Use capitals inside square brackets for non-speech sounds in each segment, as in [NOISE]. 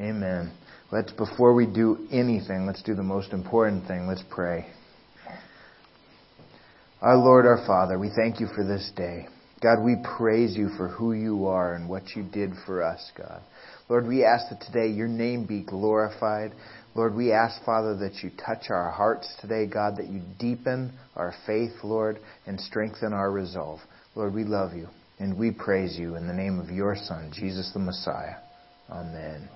Amen. Let's, before we do anything, let's do the most important thing. Let's pray. Our Lord, our Father, we thank you for this day. God, we praise you for who you are and what you did for us, God. Lord, we ask that today your name be glorified. Lord, we ask, Father, that you touch our hearts today, God, that you deepen our faith, Lord, and strengthen our resolve. Lord, we love you and we praise you in the name of your Son, Jesus the Messiah. Amen.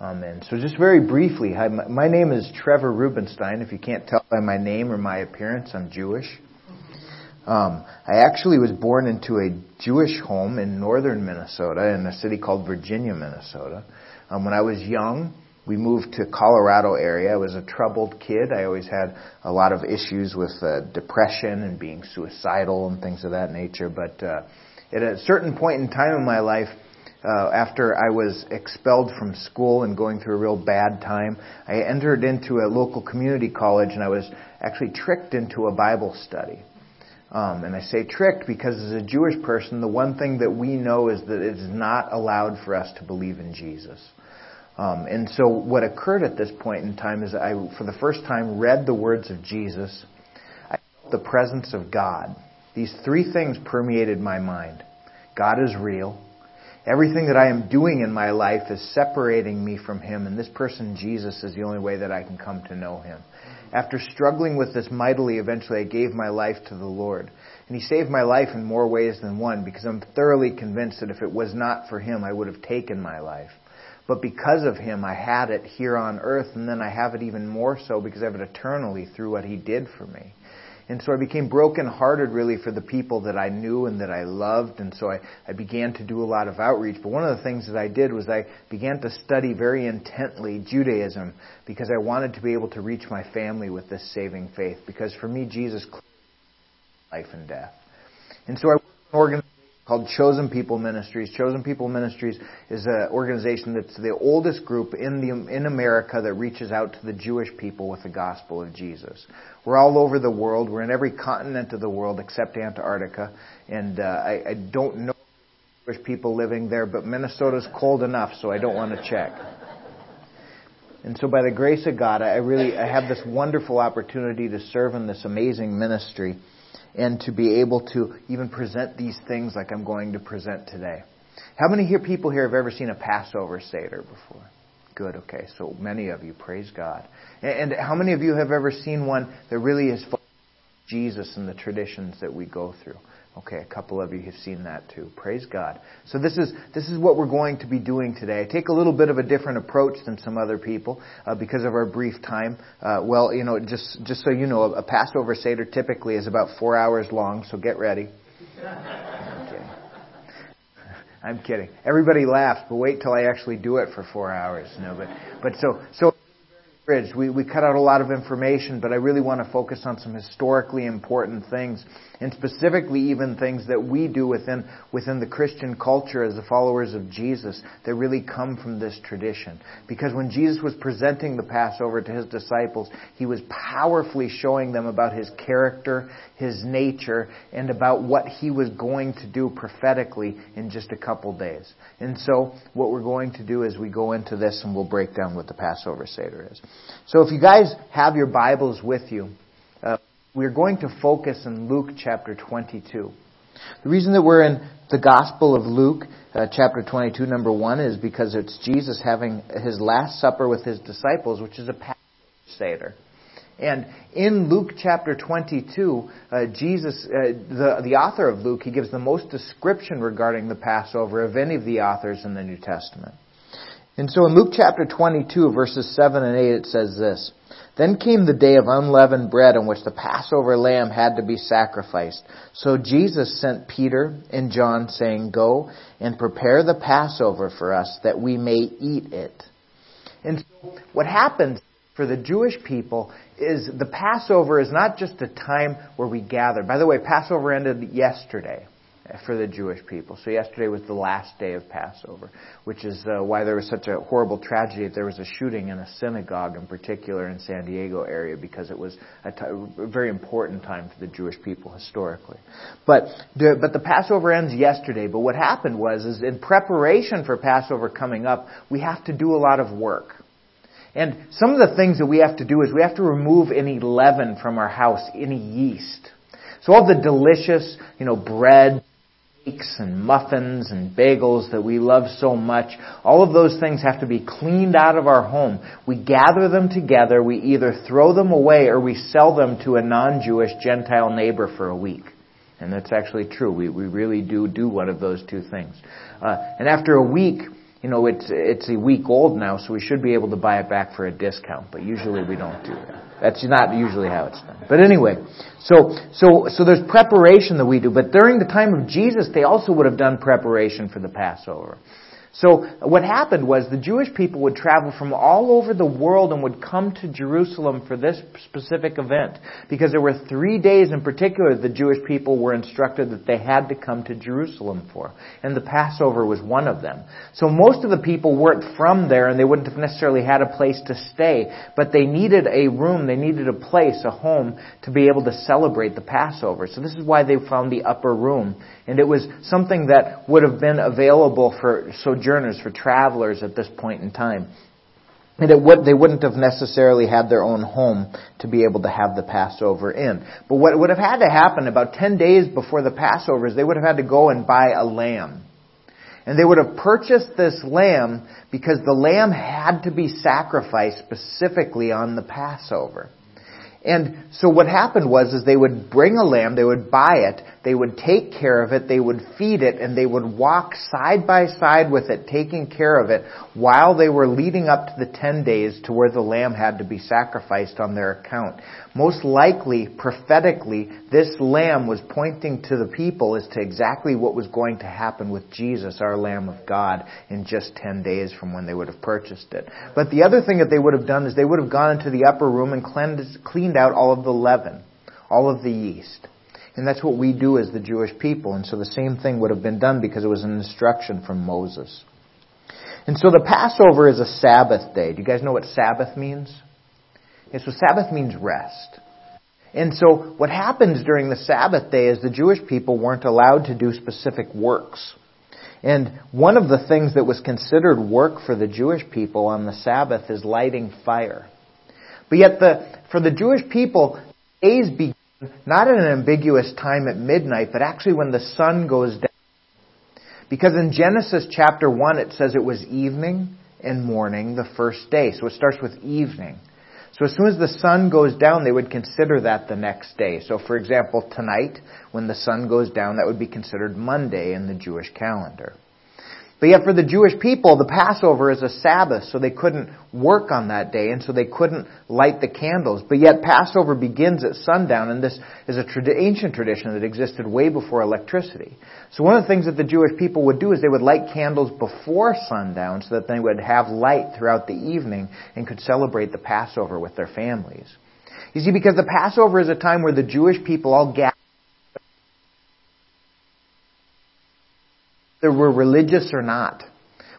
Amen. So just very briefly, hi, my name is Trevor Rubenstein. If you can't tell by my name or my appearance, I'm Jewish. Um, I actually was born into a Jewish home in northern Minnesota, in a city called Virginia, Minnesota. Um, when I was young, we moved to Colorado area. I was a troubled kid. I always had a lot of issues with uh, depression and being suicidal and things of that nature. But uh, at a certain point in time in my life, uh, after I was expelled from school and going through a real bad time, I entered into a local community college and I was actually tricked into a Bible study. Um, and I say tricked because as a Jewish person, the one thing that we know is that it is not allowed for us to believe in Jesus. Um, and so what occurred at this point in time is I, for the first time, read the words of Jesus. I felt the presence of God. These three things permeated my mind. God is real. Everything that I am doing in my life is separating me from Him, and this person, Jesus, is the only way that I can come to know Him. After struggling with this mightily, eventually I gave my life to the Lord. And He saved my life in more ways than one because I'm thoroughly convinced that if it was not for Him, I would have taken my life. But because of Him, I had it here on earth, and then I have it even more so because I have it eternally through what He did for me. And so I became brokenhearted really for the people that I knew and that I loved. And so I, I began to do a lot of outreach. But one of the things that I did was I began to study very intently Judaism because I wanted to be able to reach my family with this saving faith. Because for me, Jesus life and death. And so I worked in an organization called Chosen People Ministries. Chosen People Ministries is an organization that's the oldest group in the in America that reaches out to the Jewish people with the gospel of Jesus. We're all over the world. We're in every continent of the world except Antarctica, and uh, I, I don't know Jewish people living there, but Minnesota's cold enough, so I don't want to check. And so, by the grace of God, I really I have this wonderful opportunity to serve in this amazing ministry and to be able to even present these things like I'm going to present today. How many here people here have ever seen a Passover Seder before? Good, okay. So many of you, praise God. And, and how many of you have ever seen one that really is Jesus and the traditions that we go through? Okay, a couple of you have seen that too. Praise God. So this is this is what we're going to be doing today. I take a little bit of a different approach than some other people uh, because of our brief time. Uh, well, you know, just just so you know, a, Passover seder typically is about four hours long. So get ready. I'm kidding. [LAUGHS] I'm kidding. Everybody laughs, but wait till I actually do it for four hours. No, but but so so. We, we cut out a lot of information, but I really want to focus on some historically important things, and specifically even things that we do within, within the Christian culture as the followers of Jesus that really come from this tradition. Because when Jesus was presenting the Passover to his disciples, he was powerfully showing them about his character, his nature, and about what he was going to do prophetically in just a couple days. And so, what we're going to do is we go into this and we'll break down what the Passover Seder is. So if you guys have your Bibles with you, we're going to focus in Luke chapter 22. The reason that we're in the Gospel of Luke, uh, chapter 22, number 1, is because it's Jesus having his Last Supper with his disciples, which is a Passover Seder. And in Luke chapter 22, uh, Jesus, uh, the, the author of Luke, he gives the most description regarding the Passover of any of the authors in the New Testament. And so in Luke chapter 22, verses 7 and 8, it says this Then came the day of unleavened bread on which the Passover lamb had to be sacrificed. So Jesus sent Peter and John, saying, Go and prepare the Passover for us, that we may eat it. And so what happens for the Jewish people is the Passover is not just a time where we gather. By the way, Passover ended yesterday. For the Jewish people. So yesterday was the last day of Passover, which is uh, why there was such a horrible tragedy. There was a shooting in a synagogue in particular in San Diego area because it was a, t- a very important time for the Jewish people historically. But the, but the Passover ends yesterday. But what happened was is in preparation for Passover coming up, we have to do a lot of work. And some of the things that we have to do is we have to remove any leaven from our house, any yeast. So all the delicious, you know, bread, cakes and muffins and bagels that we love so much, all of those things have to be cleaned out of our home. We gather them together, we either throw them away or we sell them to a non-Jewish Gentile neighbor for a week. And that's actually true. We, we really do do one of those two things. Uh, and after a week, you know, it's, it's a week old now, so we should be able to buy it back for a discount, but usually we don't do that. That's not usually how it's done. But anyway, so, so, so there's preparation that we do, but during the time of Jesus, they also would have done preparation for the Passover. So what happened was the Jewish people would travel from all over the world and would come to Jerusalem for this specific event because there were three days in particular the Jewish people were instructed that they had to come to Jerusalem for. And the Passover was one of them. So most of the people weren't from there and they wouldn't have necessarily had a place to stay, but they needed a room, they needed a place, a home to be able to celebrate the Passover. So this is why they found the upper room. And it was something that would have been available for so sojourners, for travelers at this point in time. And would, they wouldn't have necessarily had their own home to be able to have the Passover in. But what would have had to happen about 10 days before the Passover is they would have had to go and buy a lamb. And they would have purchased this lamb because the lamb had to be sacrificed specifically on the Passover. And so what happened was is they would bring a lamb, they would buy it, they would take care of it, they would feed it, and they would walk side by side with it, taking care of it, while they were leading up to the ten days to where the lamb had to be sacrificed on their account. Most likely, prophetically, this lamb was pointing to the people as to exactly what was going to happen with Jesus, our Lamb of God, in just ten days from when they would have purchased it. But the other thing that they would have done is they would have gone into the upper room and cleansed, cleaned out all of the leaven, all of the yeast. And that's what we do as the Jewish people. And so the same thing would have been done because it was an instruction from Moses. And so the Passover is a Sabbath day. Do you guys know what Sabbath means? Okay, so Sabbath means rest. And so what happens during the Sabbath day is the Jewish people weren't allowed to do specific works. And one of the things that was considered work for the Jewish people on the Sabbath is lighting fire. But yet the, for the Jewish people, days begin not at an ambiguous time at midnight, but actually when the sun goes down. Because in Genesis chapter 1 it says it was evening and morning the first day. So it starts with evening. So as soon as the sun goes down, they would consider that the next day. So for example, tonight, when the sun goes down, that would be considered Monday in the Jewish calendar. But yet for the Jewish people, the Passover is a Sabbath, so they couldn't work on that day, and so they couldn't light the candles. But yet Passover begins at sundown, and this is a trad- ancient tradition that existed way before electricity. So one of the things that the Jewish people would do is they would light candles before sundown so that they would have light throughout the evening and could celebrate the Passover with their families. You see, because the Passover is a time where the Jewish people all gather whether we're religious or not.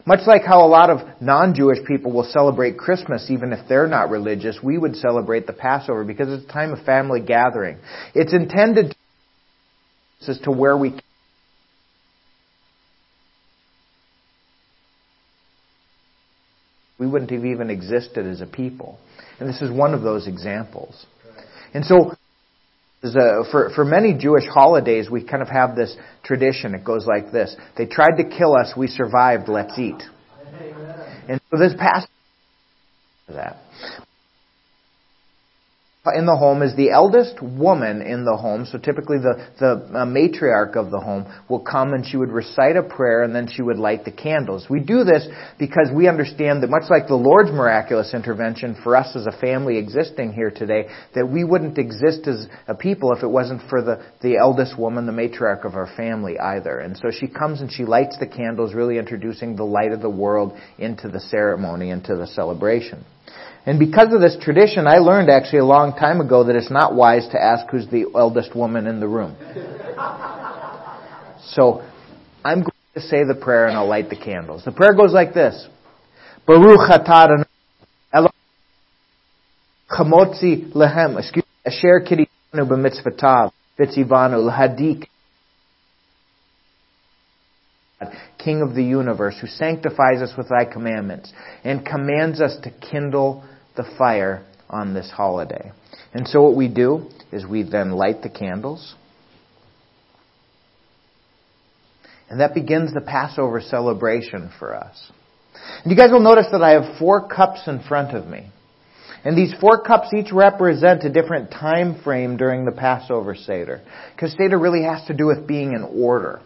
Much like how a lot of non-Jewish people will celebrate Christmas even if they're not religious, we would celebrate the Passover because it's a time of family gathering. It's intended as to where we we wouldn't have even existed as a people. And this is one of those examples. And so a, for, for many Jewish holidays, we kind of have this tradition. It goes like this. They tried to kill us, we survived, let's eat. And so this past that in the home is the eldest woman in the home. So typically the, the uh, matriarch of the home will come and she would recite a prayer and then she would light the candles. We do this because we understand that much like the Lord's miraculous intervention for us as a family existing here today, that we wouldn't exist as a people if it wasn't for the, the eldest woman, the matriarch of our family either. And so she comes and she lights the candles, really introducing the light of the world into the ceremony, into the celebration. And because of this tradition, I learned actually a long time ago that it's not wise to ask who's the eldest woman in the room. So I'm going to say the prayer and I'll light the candles. The prayer goes like this. Baruch chamotzi lehem, excuse me, asher kiriyanu b'mitzvatav, vitzivanu lahadik King of the universe, who sanctifies us with thy commandments and commands us to kindle the fire on this holiday. And so what we do is we then light the candles. And that begins the Passover celebration for us. And you guys will notice that I have four cups in front of me. And these four cups each represent a different time frame during the Passover Seder. Because Seder really has to do with being in order.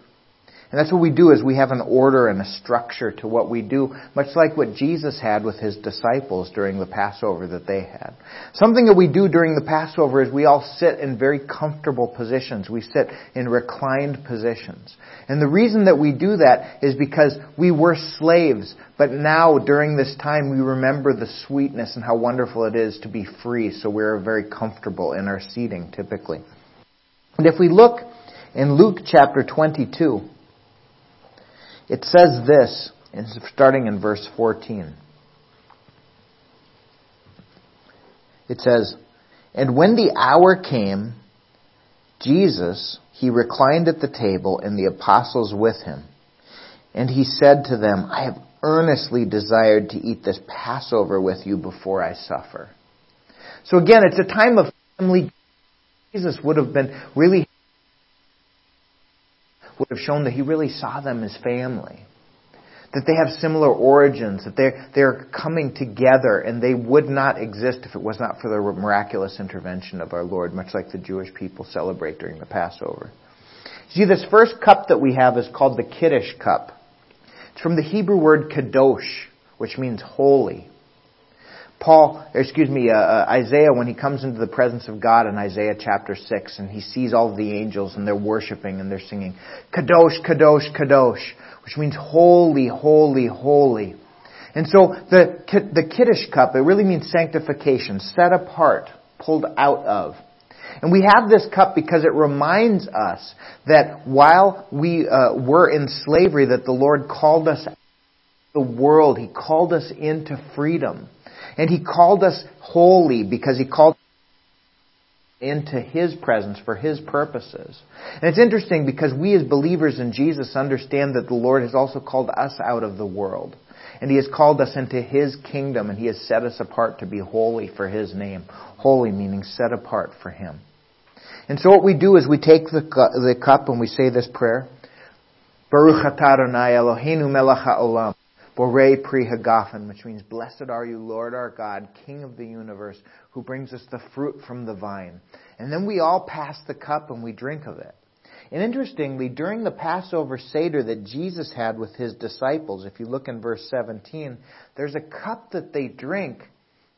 And that's what we do is we have an order and a structure to what we do, much like what Jesus had with his disciples during the Passover that they had. Something that we do during the Passover is we all sit in very comfortable positions. We sit in reclined positions. And the reason that we do that is because we were slaves, but now during this time we remember the sweetness and how wonderful it is to be free, so we're very comfortable in our seating typically. And if we look in Luke chapter 22, it says this, starting in verse 14. It says, And when the hour came, Jesus, he reclined at the table and the apostles with him. And he said to them, I have earnestly desired to eat this Passover with you before I suffer. So again, it's a time of family. Jesus would have been really would have shown that he really saw them as family. That they have similar origins, that they're, they're coming together, and they would not exist if it was not for the miraculous intervention of our Lord, much like the Jewish people celebrate during the Passover. See, this first cup that we have is called the Kiddush cup. It's from the Hebrew word kadosh, which means holy. Paul, excuse me, uh, uh, Isaiah, when he comes into the presence of God in Isaiah chapter 6, and he sees all the angels and they're worshiping and they're singing, Kadosh, Kadosh, Kadosh, which means holy, holy, holy. And so the, the Kiddush cup, it really means sanctification, set apart, pulled out of. And we have this cup because it reminds us that while we uh, were in slavery, that the Lord called us the world. He called us into freedom. And He called us holy because He called us into His presence for His purposes. And it's interesting because we as believers in Jesus understand that the Lord has also called us out of the world. And He has called us into His kingdom and He has set us apart to be holy for His name. Holy meaning set apart for Him. And so what we do is we take the, the cup and we say this prayer. Baruch atah Adonai Eloheinu melech haolam. Borei Pri Hagafen, which means, Blessed are you, Lord our God, King of the universe, who brings us the fruit from the vine. And then we all pass the cup and we drink of it. And interestingly, during the Passover Seder that Jesus had with his disciples, if you look in verse 17, there's a cup that they drink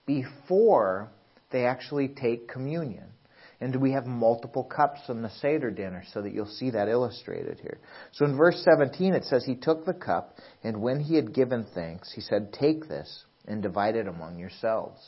before they actually take communion. And we have multiple cups in the Seder dinner so that you'll see that illustrated here. So in verse 17 it says, He took the cup, and when he had given thanks, he said, Take this and divide it among yourselves.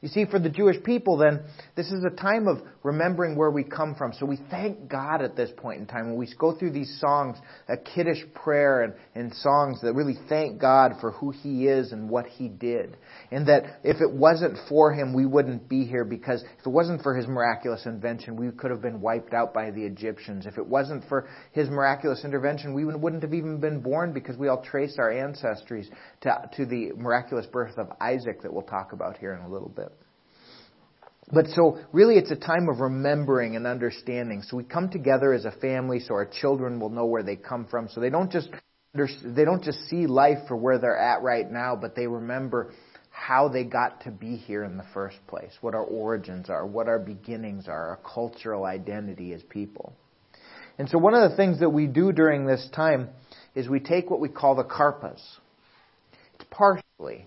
You see, for the Jewish people, then, this is a time of remembering where we come from. So we thank God at this point in time. When we go through these songs, a kiddush prayer and, and songs that really thank God for who He is and what He did. And that if it wasn't for Him, we wouldn't be here because if it wasn't for His miraculous invention, we could have been wiped out by the Egyptians. If it wasn't for His miraculous intervention, we wouldn't have even been born because we all trace our ancestries to, to the miraculous birth of Isaac that we'll talk about here in a little bit. But so really it's a time of remembering and understanding. So we come together as a family so our children will know where they come from. So they don't just they don't just see life for where they're at right now, but they remember how they got to be here in the first place, what our origins are, what our beginnings are, our cultural identity as people. And so one of the things that we do during this time is we take what we call the karpas. It's partially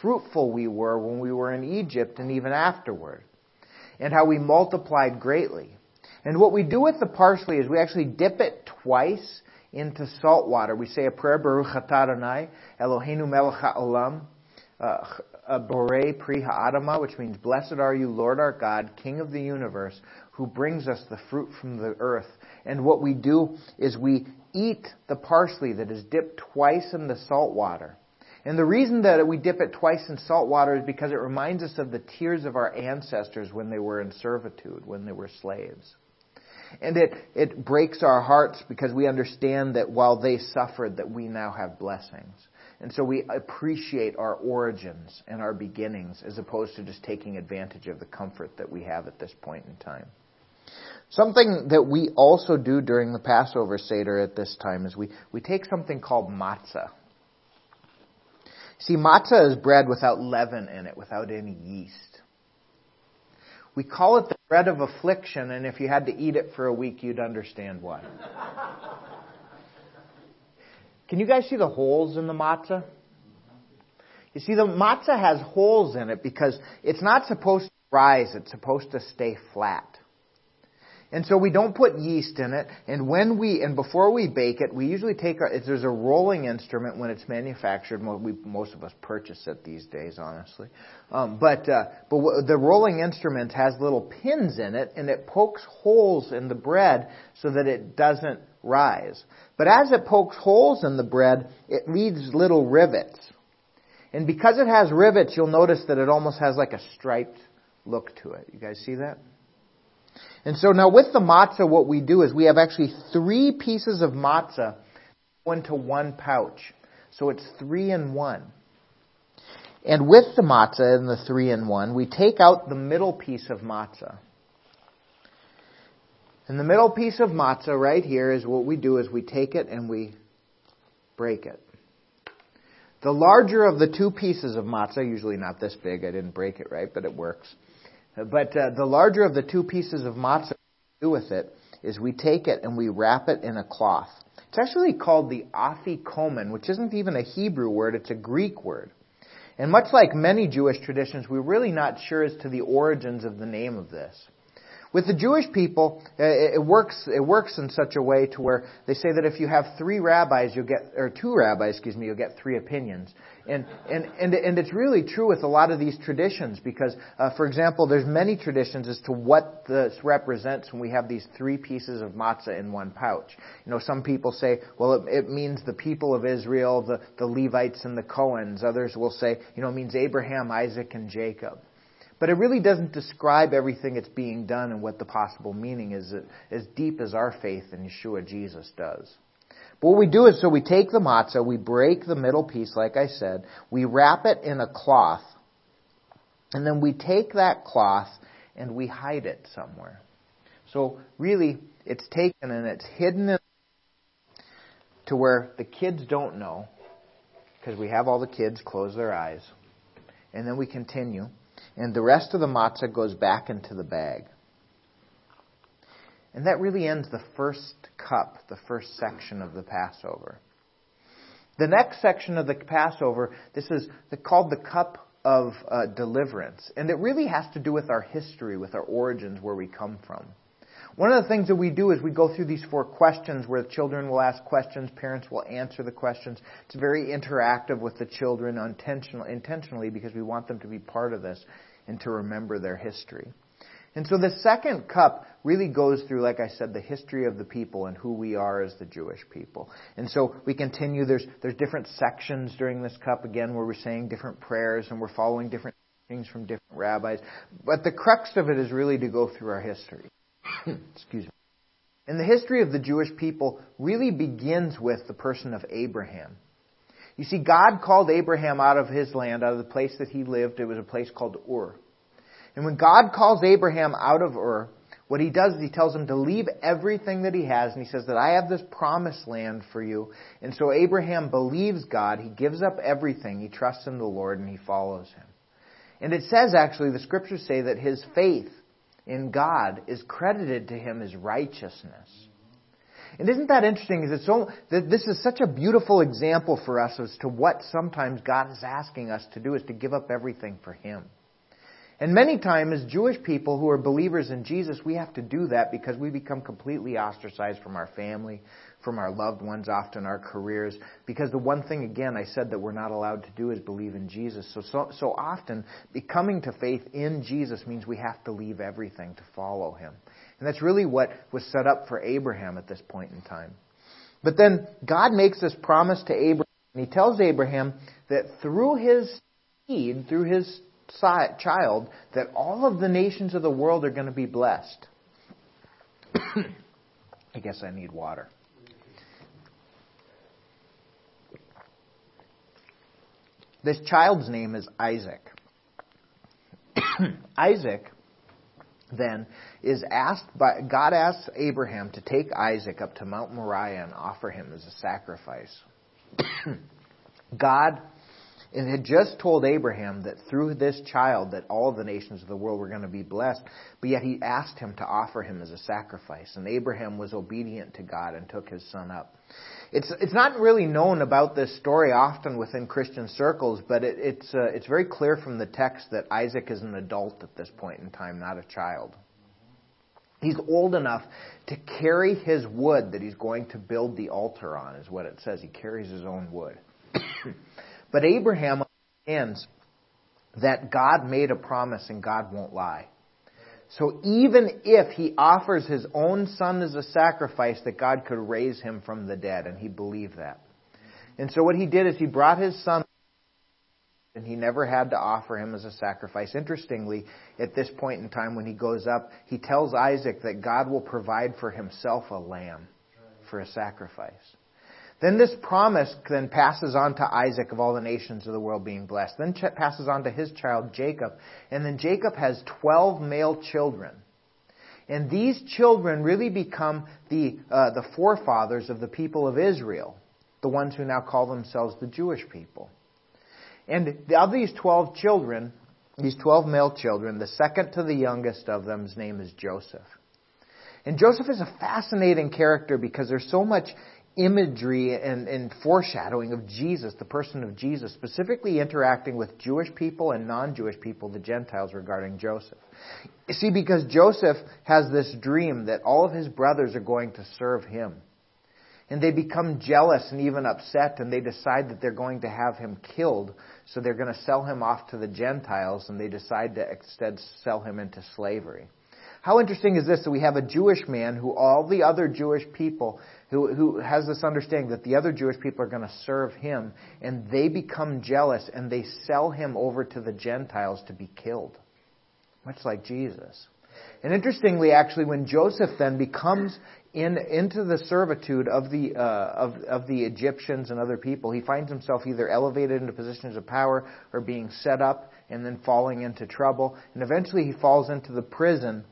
fruitful we were when we were in Egypt and even afterward, and how we multiplied greatly. And what we do with the parsley is we actually dip it twice into salt water. We say a prayer, Baruch Adonai, Eloheinu melech ha'olam, uh, Borei Pri Ha'adama, which means, Blessed are you, Lord our God, King of the universe, who brings us the fruit from the earth. And what we do is we eat the parsley that is dipped twice in the salt water. And the reason that we dip it twice in salt water is because it reminds us of the tears of our ancestors when they were in servitude, when they were slaves. And it, it breaks our hearts because we understand that while they suffered, that we now have blessings. And so we appreciate our origins and our beginnings as opposed to just taking advantage of the comfort that we have at this point in time. Something that we also do during the Passover Seder at this time is we, we take something called matzah. See, matzah is bread without leaven in it, without any yeast. We call it the bread of affliction, and if you had to eat it for a week, you'd understand why. Can you guys see the holes in the matzah? You see, the matzah has holes in it because it's not supposed to rise, it's supposed to stay flat. And so we don't put yeast in it. And when we, and before we bake it, we usually take our, there's a rolling instrument when it's manufactured. We, most of us purchase it these days, honestly. Um, but, uh, but the rolling instrument has little pins in it and it pokes holes in the bread so that it doesn't rise. But as it pokes holes in the bread, it leaves little rivets. And because it has rivets, you'll notice that it almost has like a striped look to it. You guys see that? And so now with the matzah, what we do is we have actually three pieces of matzah go into one pouch. So it's three in one. And with the matzah and the three in one, we take out the middle piece of matzah. And the middle piece of matzah right here is what we do is we take it and we break it. The larger of the two pieces of matzah, usually not this big, I didn't break it right, but it works. But uh, the larger of the two pieces of matzah we do with it is we take it and we wrap it in a cloth. It's actually called the afikomen, which isn't even a Hebrew word, it's a Greek word. And much like many Jewish traditions, we're really not sure as to the origins of the name of this. With the Jewish people, uh, it works, it works in such a way to where they say that if you have three rabbis, you'll get, or two rabbis, excuse me, you'll get three opinions. And, and, and, and it's really true with a lot of these traditions because, uh, for example, there's many traditions as to what this represents when we have these three pieces of matzah in one pouch. You know, some people say, well, it, it means the people of Israel, the, the Levites and the Cohens. Others will say, you know, it means Abraham, Isaac, and Jacob. But it really doesn't describe everything that's being done and what the possible meaning is as deep as our faith in Yeshua Jesus does. What we do is so we take the matzah, we break the middle piece, like I said, we wrap it in a cloth, and then we take that cloth and we hide it somewhere. So really, it's taken and it's hidden to where the kids don't know, because we have all the kids close their eyes. And then we continue and the rest of the matzah goes back into the bag. And that really ends the first cup, the first section of the Passover. The next section of the Passover, this is called the cup of uh, deliverance. And it really has to do with our history, with our origins, where we come from. One of the things that we do is we go through these four questions where children will ask questions, parents will answer the questions. It's very interactive with the children intentionally because we want them to be part of this and to remember their history. And so the second cup really goes through, like I said, the history of the people and who we are as the Jewish people. And so we continue. There's, there's different sections during this cup, again, where we're saying different prayers and we're following different things from different rabbis. But the crux of it is really to go through our history. [COUGHS] Excuse me. And the history of the Jewish people really begins with the person of Abraham. You see, God called Abraham out of his land, out of the place that he lived. It was a place called Ur. And when God calls Abraham out of Ur, what he does is he tells him to leave everything that he has, and he says that I have this promised land for you. And so Abraham believes God. He gives up everything. He trusts in the Lord, and he follows him. And it says, actually, the scriptures say that his faith in God is credited to him as righteousness. And isn't that interesting? Is it so that this is such a beautiful example for us as to what sometimes God is asking us to do is to give up everything for Him. And many times, as Jewish people who are believers in Jesus, we have to do that because we become completely ostracized from our family, from our loved ones, often our careers. Because the one thing, again, I said that we're not allowed to do is believe in Jesus. So, so, so often, becoming to faith in Jesus means we have to leave everything to follow Him. And that's really what was set up for Abraham at this point in time. But then God makes this promise to Abraham, and he tells Abraham that through his seed, through his child, that all of the nations of the world are going to be blessed. [COUGHS] I guess I need water. This child's name is Isaac. [COUGHS] Isaac then is asked by God asks Abraham to take Isaac up to Mount Moriah and offer him as a sacrifice. [COUGHS] God and had just told Abraham that through this child that all the nations of the world were going to be blessed, but yet he asked him to offer him as a sacrifice. And Abraham was obedient to God and took his son up. It's it's not really known about this story often within Christian circles, but it, it's uh, it's very clear from the text that Isaac is an adult at this point in time, not a child. He's old enough to carry his wood that he's going to build the altar on, is what it says. He carries his own wood. [COUGHS] but Abraham understands that God made a promise and God won't lie. So even if he offers his own son as a sacrifice, that God could raise him from the dead, and he believed that. And so what he did is he brought his son and he never had to offer him as a sacrifice. Interestingly, at this point in time when he goes up, he tells Isaac that God will provide for himself a lamb for a sacrifice. Then this promise then passes on to Isaac of all the nations of the world being blessed. Then passes on to his child Jacob. And then Jacob has 12 male children. And these children really become the, uh, the forefathers of the people of Israel, the ones who now call themselves the Jewish people. And of these 12 children, these 12 male children, the second to the youngest of them's name is Joseph. And Joseph is a fascinating character because there's so much imagery and, and, foreshadowing of Jesus, the person of Jesus, specifically interacting with Jewish people and non Jewish people, the Gentiles, regarding Joseph. You see, because Joseph has this dream that all of his brothers are going to serve him. And they become jealous and even upset, and they decide that they're going to have him killed, so they're going to sell him off to the Gentiles, and they decide to instead sell him into slavery. How interesting is this that we have a Jewish man who all the other Jewish people who, who has this understanding that the other Jewish people are going to serve him, and they become jealous and they sell him over to the Gentiles to be killed. Much like Jesus. And interestingly, actually, when Joseph then becomes in, into the servitude of the, uh, of, of the Egyptians and other people, he finds himself either elevated into positions of power or being set up and then falling into trouble. And eventually he falls into the prison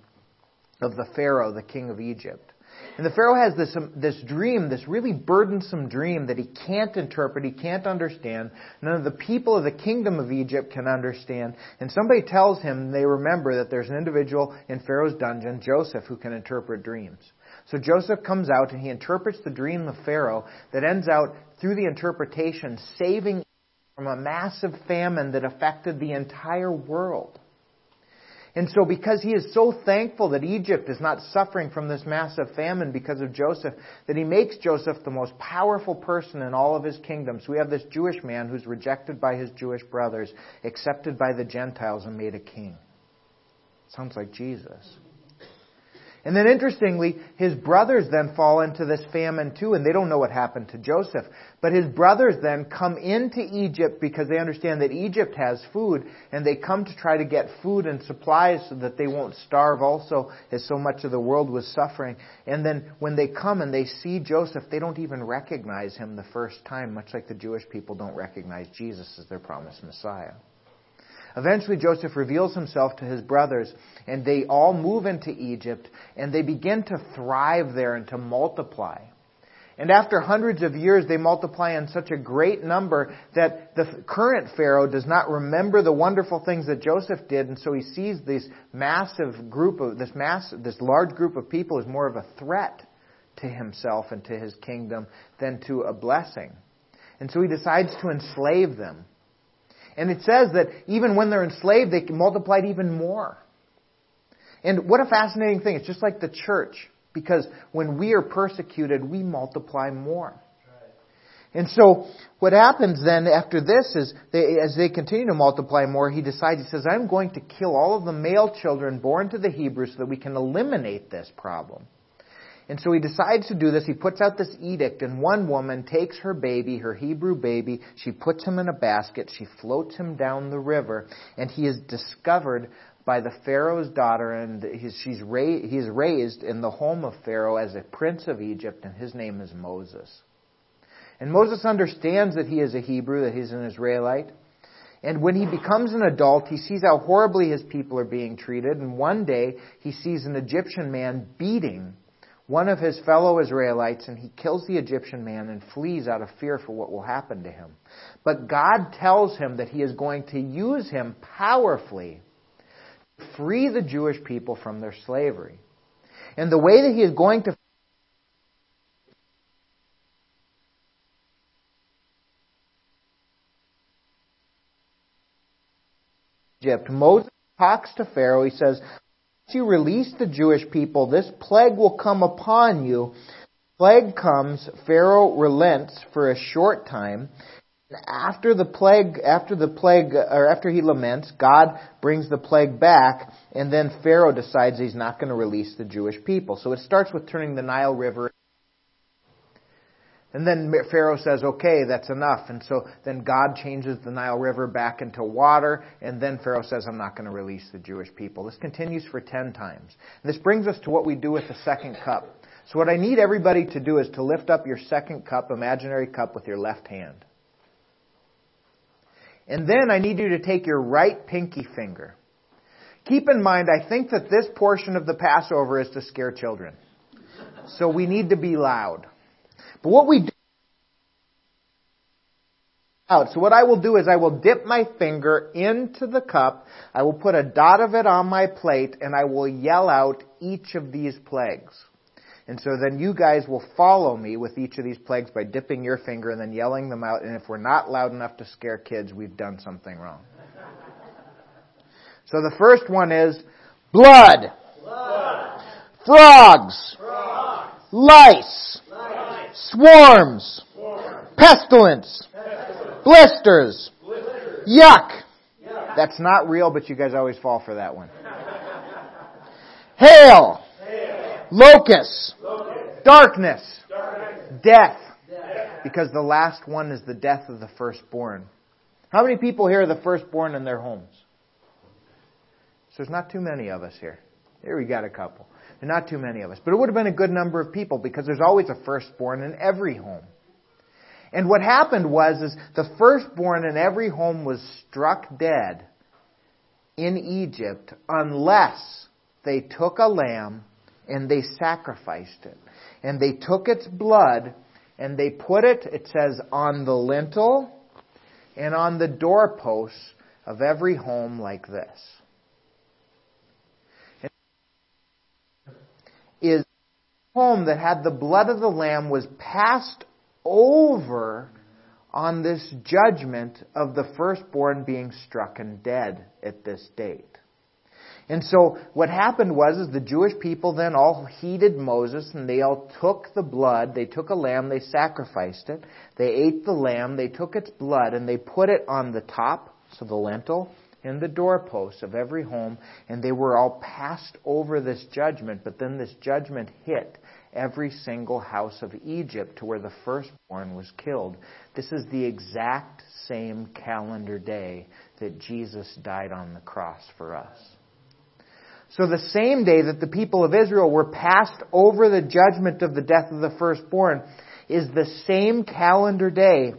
of the Pharaoh, the king of Egypt. And the Pharaoh has this, um, this dream, this really burdensome dream that he can't interpret, he can't understand. None of the people of the kingdom of Egypt can understand. And somebody tells him, they remember that there's an individual in Pharaoh's dungeon, Joseph, who can interpret dreams. So Joseph comes out and he interprets the dream of Pharaoh that ends out, through the interpretation, saving from a massive famine that affected the entire world. And so because he is so thankful that Egypt is not suffering from this massive famine because of Joseph, that he makes Joseph the most powerful person in all of his kingdom. So we have this Jewish man who's rejected by his Jewish brothers, accepted by the Gentiles, and made a king. Sounds like Jesus. And then interestingly, his brothers then fall into this famine too, and they don't know what happened to Joseph. But his brothers then come into Egypt because they understand that Egypt has food, and they come to try to get food and supplies so that they won't starve also, as so much of the world was suffering. And then when they come and they see Joseph, they don't even recognize him the first time, much like the Jewish people don't recognize Jesus as their promised Messiah. Eventually, Joseph reveals himself to his brothers, and they all move into Egypt, and they begin to thrive there and to multiply. And after hundreds of years, they multiply in such a great number that the current Pharaoh does not remember the wonderful things that Joseph did, and so he sees this massive group of this mass, this large group of people as more of a threat to himself and to his kingdom than to a blessing. And so he decides to enslave them. And it says that even when they're enslaved, they multiplied even more. And what a fascinating thing. It's just like the church. Because when we are persecuted, we multiply more. And so what happens then after this is, they, as they continue to multiply more, he decides, he says, I'm going to kill all of the male children born to the Hebrews so that we can eliminate this problem. And so he decides to do this. He puts out this edict, and one woman takes her baby, her Hebrew baby, she puts him in a basket, she floats him down the river, and he is discovered by the Pharaoh's daughter, and he's, she's ra- he's raised in the home of Pharaoh as a prince of Egypt, and his name is Moses. And Moses understands that he is a Hebrew, that he's an Israelite. And when he becomes an adult, he sees how horribly his people are being treated, and one day he sees an Egyptian man beating one of his fellow Israelites, and he kills the Egyptian man and flees out of fear for what will happen to him. But God tells him that he is going to use him powerfully to free the Jewish people from their slavery. And the way that he is going to Egypt, Moses talks to Pharaoh. He says, you release the Jewish people, this plague will come upon you. Plague comes, Pharaoh relents for a short time. After the plague, after the plague, or after he laments, God brings the plague back, and then Pharaoh decides he's not going to release the Jewish people. So it starts with turning the Nile River and then Pharaoh says, okay, that's enough. And so then God changes the Nile River back into water, and then Pharaoh says, I'm not going to release the Jewish people. This continues for ten times. And this brings us to what we do with the second cup. So what I need everybody to do is to lift up your second cup, imaginary cup, with your left hand. And then I need you to take your right pinky finger. Keep in mind, I think that this portion of the Passover is to scare children. So we need to be loud. But what we do out. So what I will do is I will dip my finger into the cup, I will put a dot of it on my plate, and I will yell out each of these plagues. And so then you guys will follow me with each of these plagues by dipping your finger and then yelling them out. And if we're not loud enough to scare kids, we've done something wrong. So the first one is blood, blood. Frogs, Frogs. Lice, Swarms. Pestilence. Blisters. Yuck. That's not real, but you guys always fall for that one. Hail. Hail. Locusts. Darkness. Death. Because the last one is the death of the firstborn. How many people here are the firstborn in their homes? So there's not too many of us here. Here we got a couple. Are not too many of us. But it would have been a good number of people because there's always a firstborn in every home. And what happened was is the firstborn in every home was struck dead in Egypt unless they took a lamb and they sacrificed it. And they took its blood and they put it, it says, on the lintel and on the doorposts of every home like this. is home that had the blood of the lamb was passed over on this judgment of the firstborn being struck and dead at this date. And so what happened was is the Jewish people then all heeded Moses and they all took the blood, they took a lamb, they sacrificed it, they ate the lamb, they took its blood and they put it on the top, so the lintel, in the doorposts of every home, and they were all passed over this judgment, but then this judgment hit every single house of Egypt to where the firstborn was killed. This is the exact same calendar day that Jesus died on the cross for us. So the same day that the people of Israel were passed over the judgment of the death of the firstborn is the same calendar day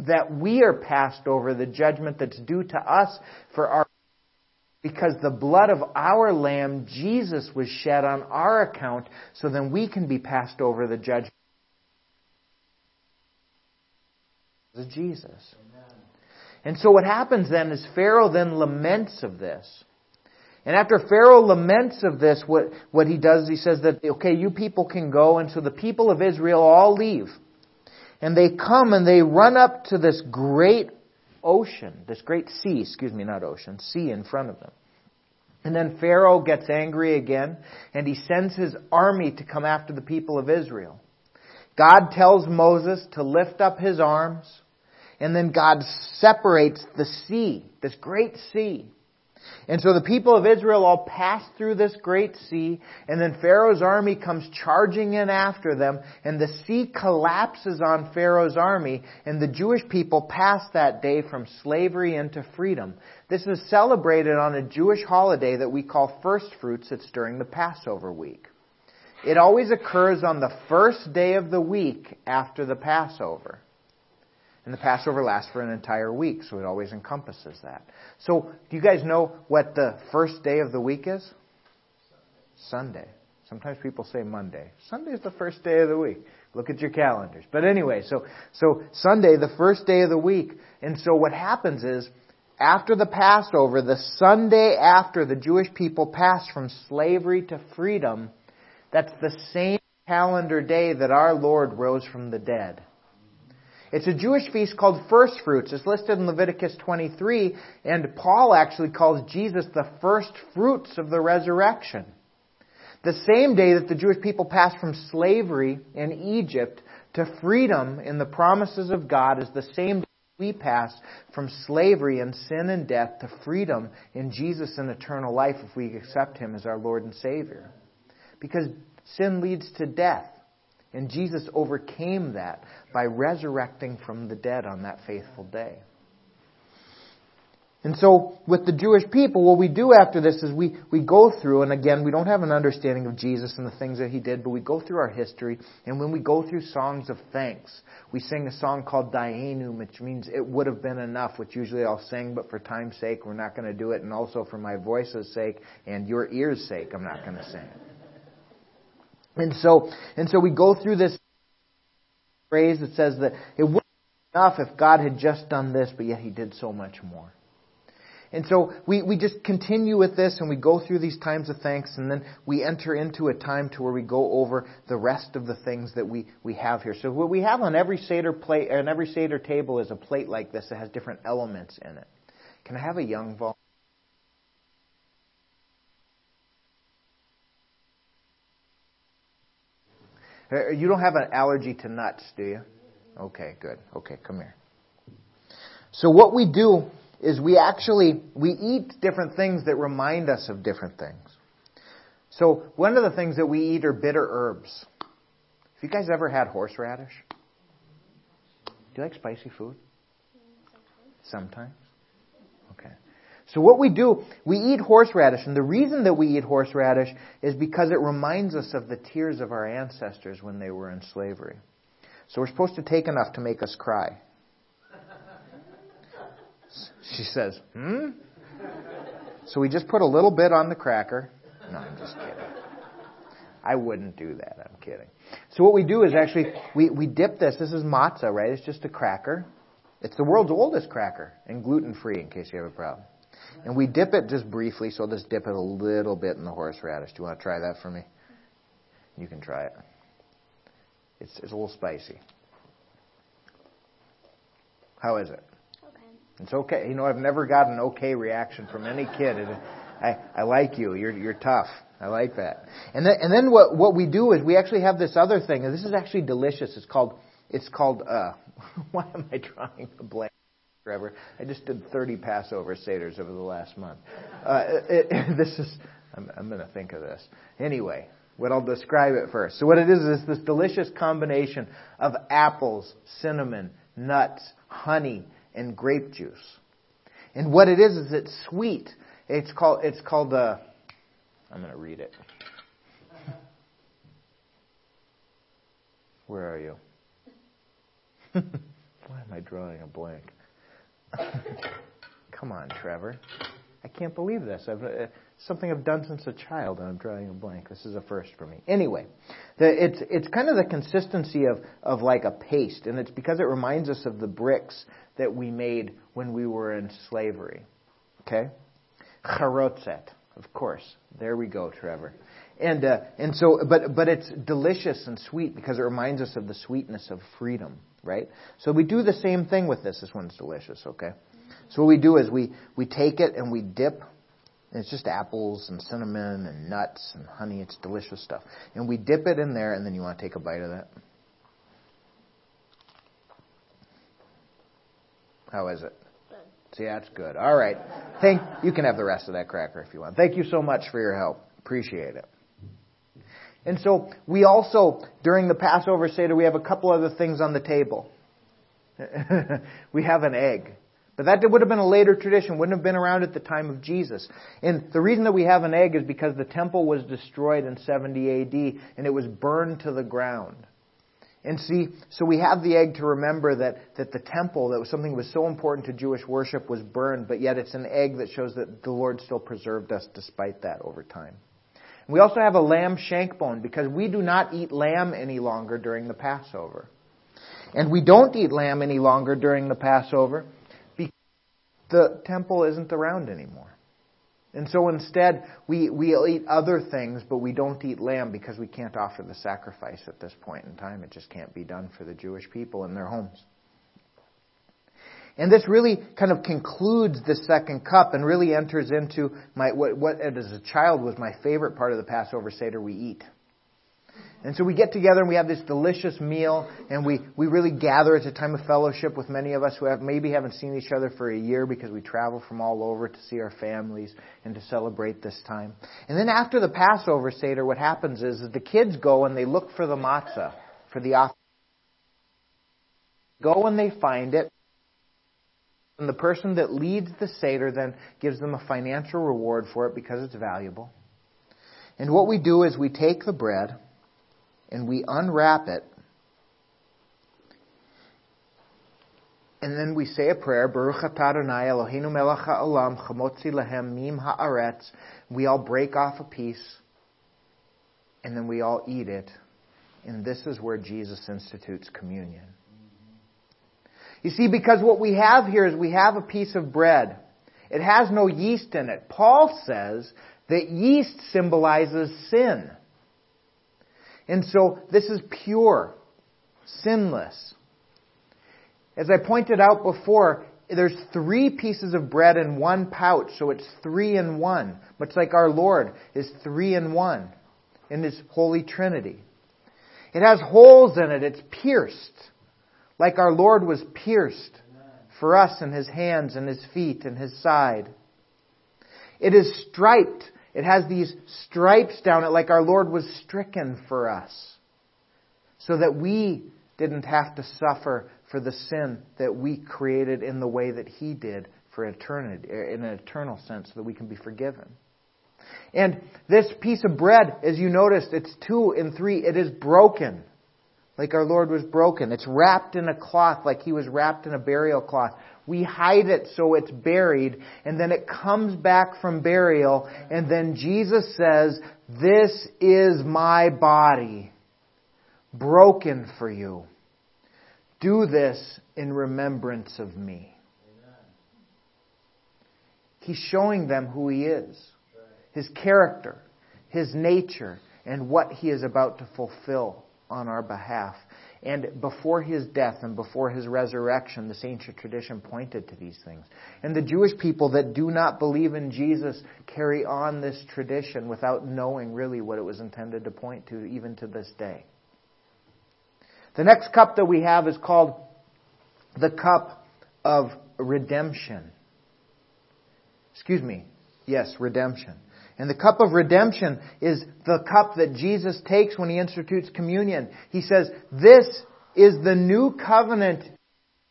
that we are passed over the judgment that's due to us for our because the blood of our lamb Jesus was shed on our account so then we can be passed over the judgment of Jesus. Amen. And so what happens then is Pharaoh then laments of this. And after Pharaoh laments of this, what, what he does, he says that, okay, you people can go, and so the people of Israel all leave. And they come and they run up to this great ocean, this great sea, excuse me, not ocean, sea in front of them. And then Pharaoh gets angry again, and he sends his army to come after the people of Israel. God tells Moses to lift up his arms, and then God separates the sea, this great sea. And so the people of Israel all pass through this great sea, and then Pharaoh's army comes charging in after them, and the sea collapses on Pharaoh's army, and the Jewish people pass that day from slavery into freedom. This is celebrated on a Jewish holiday that we call First Fruits. It's during the Passover week. It always occurs on the first day of the week after the Passover. And the Passover lasts for an entire week, so it always encompasses that. So, do you guys know what the first day of the week is? Sunday. Sometimes people say Monday. Sunday is the first day of the week. Look at your calendars. But anyway, so so Sunday, the first day of the week. And so what happens is after the Passover, the Sunday after the Jewish people passed from slavery to freedom, that's the same calendar day that our Lord rose from the dead. It's a Jewish feast called First Fruits. It's listed in Leviticus 23, and Paul actually calls Jesus the first fruits of the resurrection. The same day that the Jewish people passed from slavery in Egypt to freedom in the promises of God is the same day we pass from slavery and sin and death to freedom in Jesus and eternal life if we accept Him as our Lord and Savior. Because sin leads to death. And Jesus overcame that by resurrecting from the dead on that faithful day. And so, with the Jewish people, what we do after this is we, we go through, and again, we don't have an understanding of Jesus and the things that he did, but we go through our history, and when we go through songs of thanks, we sing a song called Dayenu, which means it would have been enough, which usually I'll sing, but for time's sake, we're not going to do it, and also for my voice's sake and your ears' sake, I'm not going to sing. And so, and so we go through this phrase that says that it wouldn't be enough if God had just done this, but yet He did so much more. And so we, we just continue with this and we go through these times of thanks and then we enter into a time to where we go over the rest of the things that we, we have here. So what we have on every Seder plate, on every Seder table is a plate like this that has different elements in it. Can I have a young volunteer? Uh, you don't have an allergy to nuts, do you? Okay, good. Okay, come here. So what we do is we actually we eat different things that remind us of different things. So one of the things that we eat are bitter herbs. Have you guys ever had horseradish? Do you like spicy food? Sometimes. Okay. So what we do, we eat horseradish, and the reason that we eat horseradish is because it reminds us of the tears of our ancestors when they were in slavery. So we're supposed to take enough to make us cry. [LAUGHS] She says, hmm? So we just put a little bit on the cracker. No, I'm just kidding. I wouldn't do that. I'm kidding. So what we do is actually, we, we dip this. This is matzah, right? It's just a cracker. It's the world's oldest cracker and gluten free in case you have a problem. And we dip it just briefly, so I'll just dip it a little bit in the horseradish. Do you want to try that for me? You can try it. It's, it's a little spicy. How is it? Okay. It's okay. You know, I've never got an okay reaction from any kid. I, I like you. You're, you're tough. I like that. And then, and then what, what we do is we actually have this other thing, and this is actually delicious. It's called, it's called, uh, [LAUGHS] why am I drawing a blank? Trevor. I just did 30 Passover Seders over the last month. Uh, it, [LAUGHS] this is, I'm, I'm going to think of this. Anyway, what I'll describe it first. So what it is is this delicious combination of apples, cinnamon, nuts, honey, and grape juice. And what it is is it's sweet. It's called it's called the. Uh, I'm going to read it. Where are you? [LAUGHS] Why am I drawing a blank? Come on, Trevor. I can't believe this. I've, uh, something I've done since a child, and I'm drawing a blank. This is a first for me. Anyway, the, it's it's kind of the consistency of of like a paste, and it's because it reminds us of the bricks that we made when we were in slavery. Okay, charoset, of course. There we go, Trevor. And, uh, and so, but, but it's delicious and sweet because it reminds us of the sweetness of freedom, right? So we do the same thing with this. This one's delicious, okay? So what we do is we, we take it and we dip. And it's just apples and cinnamon and nuts and honey. It's delicious stuff. And we dip it in there and then you want to take a bite of that. How is it? See, that's good. All right. Thank you can have the rest of that cracker if you want. Thank you so much for your help. Appreciate it. And so we also, during the Passover Seder, we have a couple other things on the table. [LAUGHS] we have an egg. But that would have been a later tradition, wouldn't have been around at the time of Jesus. And the reason that we have an egg is because the temple was destroyed in 70 AD and it was burned to the ground. And see, so we have the egg to remember that, that the temple, that was something that was so important to Jewish worship, was burned, but yet it's an egg that shows that the Lord still preserved us despite that over time. We also have a lamb shank bone because we do not eat lamb any longer during the Passover. And we don't eat lamb any longer during the Passover because the temple isn't around anymore. And so instead, we, we'll eat other things, but we don't eat lamb because we can't offer the sacrifice at this point in time. It just can't be done for the Jewish people in their homes. And this really kind of concludes the second cup and really enters into my, what, what as a child was my favorite part of the Passover Seder we eat. And so we get together and we have this delicious meal and we, we really gather. It's a time of fellowship with many of us who have maybe haven't seen each other for a year because we travel from all over to see our families and to celebrate this time. And then after the Passover Seder, what happens is, is the kids go and they look for the matzah, for the offering. Go and they find it. And the person that leads the Seder then gives them a financial reward for it because it's valuable. And what we do is we take the bread and we unwrap it. And then we say a prayer, Baruch Adonai Eloheinu melech ha'olam chamotzi lechem mim ha'aretz. We all break off a piece, and then we all eat it. And this is where Jesus institutes communion. You see, because what we have here is we have a piece of bread. It has no yeast in it. Paul says that yeast symbolizes sin. And so this is pure, sinless. As I pointed out before, there's three pieces of bread in one pouch, so it's three in one. Much like our Lord is three in one in His Holy Trinity. It has holes in it, it's pierced, like our Lord was pierced for us in His hands and His feet and His side. It is striped it has these stripes down it like our Lord was stricken for us. So that we didn't have to suffer for the sin that we created in the way that He did for eternity, in an eternal sense, so that we can be forgiven. And this piece of bread, as you noticed, it's two and three. It is broken, like our Lord was broken. It's wrapped in a cloth, like He was wrapped in a burial cloth. We hide it so it's buried, and then it comes back from burial, and then Jesus says, This is my body, broken for you. Do this in remembrance of me. He's showing them who he is, his character, his nature, and what he is about to fulfill on our behalf. And before his death and before his resurrection, this ancient tradition pointed to these things. And the Jewish people that do not believe in Jesus carry on this tradition without knowing really what it was intended to point to, even to this day. The next cup that we have is called the cup of redemption. Excuse me. Yes, redemption. And the cup of redemption is the cup that Jesus takes when he institutes communion. He says, This is the new covenant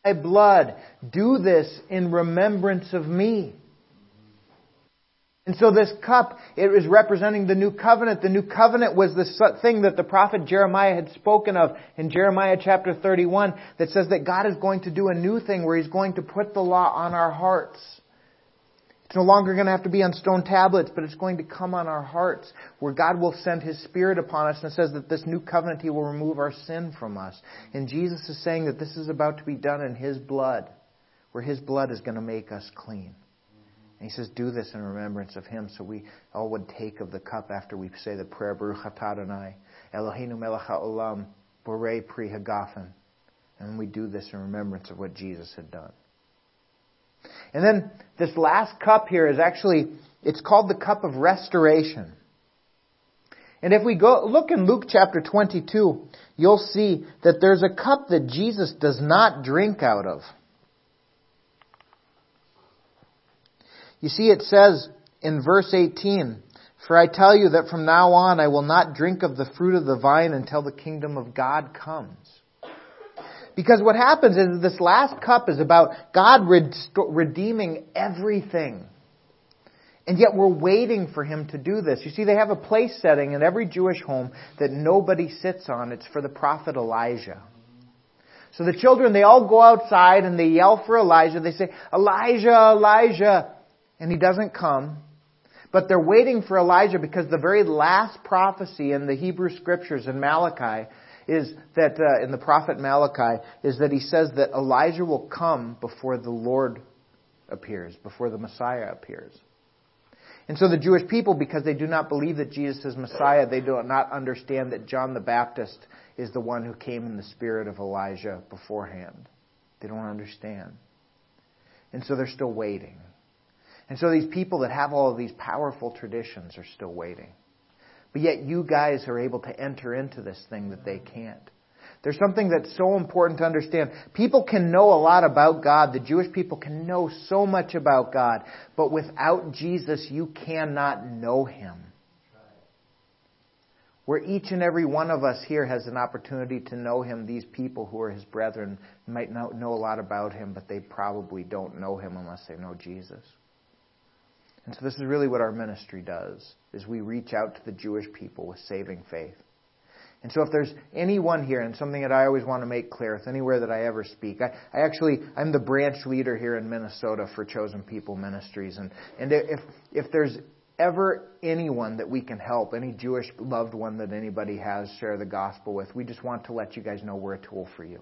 my blood. Do this in remembrance of me. And so this cup, it is representing the new covenant. The new covenant was the thing that the prophet Jeremiah had spoken of in Jeremiah chapter 31 that says that God is going to do a new thing where He's going to put the law on our hearts. It's no longer going to have to be on stone tablets, but it's going to come on our hearts, where God will send His Spirit upon us and says that this new covenant He will remove our sin from us. And Jesus is saying that this is about to be done in His blood, where His blood is going to make us clean. And He says, do this in remembrance of Him, so we all would take of the cup after we say the prayer, Baruch atah Adonai, Eloheinu melech haolam, borei pri hagafen. And we do this in remembrance of what Jesus had done. And then this last cup here is actually, it's called the cup of restoration. And if we go look in Luke chapter 22, you'll see that there's a cup that Jesus does not drink out of. You see, it says in verse 18, For I tell you that from now on I will not drink of the fruit of the vine until the kingdom of God comes. Because what happens is this last cup is about God redeeming everything. And yet we're waiting for him to do this. You see, they have a place setting in every Jewish home that nobody sits on. It's for the prophet Elijah. So the children, they all go outside and they yell for Elijah. They say, Elijah, Elijah. And he doesn't come. But they're waiting for Elijah because the very last prophecy in the Hebrew scriptures in Malachi is that, uh, in the prophet Malachi, is that he says that Elijah will come before the Lord appears, before the Messiah appears. And so the Jewish people, because they do not believe that Jesus is Messiah, they do not understand that John the Baptist is the one who came in the spirit of Elijah beforehand. They don't understand. And so they're still waiting. And so these people that have all of these powerful traditions are still waiting. But yet you guys are able to enter into this thing that they can't. There's something that's so important to understand. People can know a lot about God. The Jewish people can know so much about God. But without Jesus, you cannot know Him. Where each and every one of us here has an opportunity to know Him, these people who are His brethren might not know a lot about Him, but they probably don't know Him unless they know Jesus. And so this is really what our ministry does, is we reach out to the Jewish people with saving faith. And so if there's anyone here, and something that I always want to make clear with anywhere that I ever speak, I, I actually, I'm the branch leader here in Minnesota for Chosen People Ministries. And, and if, if there's ever anyone that we can help, any Jewish loved one that anybody has, share the gospel with, we just want to let you guys know we're a tool for you.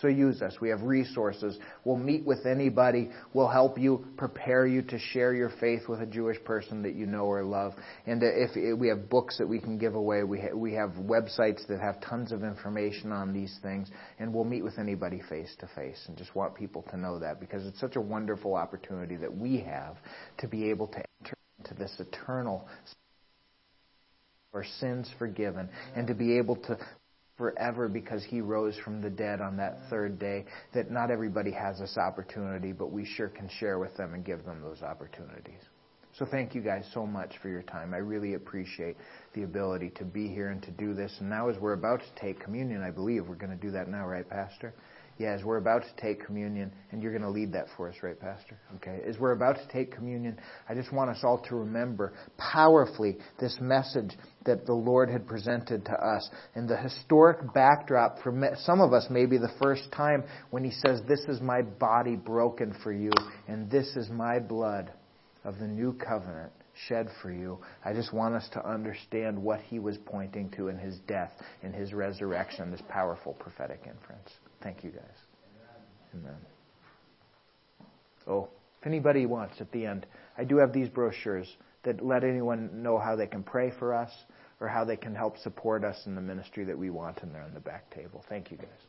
So use us. We have resources. We'll meet with anybody. We'll help you, prepare you to share your faith with a Jewish person that you know or love. And if we have books that we can give away, we we have websites that have tons of information on these things, and we'll meet with anybody face to face. And just want people to know that because it's such a wonderful opportunity that we have to be able to enter into this eternal Our sins forgiven and to be able to forever because he rose from the dead on that third day, that not everybody has this opportunity, but we sure can share with them and give them those opportunities. So thank you guys so much for your time. I really appreciate the ability to be here and to do this. And now as we're about to take communion, I believe we're going to do that now, right, Pastor? Yeah, as we're about to take communion, and you're going to lead that for us, right, Pastor? Okay. As we're about to take communion, I just want us all to remember powerfully this message that the Lord had presented to us. And the historic backdrop for some of us, maybe the first time when He says, This is my body broken for you, and this is my blood of the new covenant shed for you. I just want us to understand what he was pointing to in his death, in his resurrection, this powerful prophetic inference. Thank you, guys. Amen. Oh, if anybody wants at the end, I do have these brochures that let anyone know how they can pray for us or how they can help support us in the ministry that we want, and they're on the back table. Thank you, guys.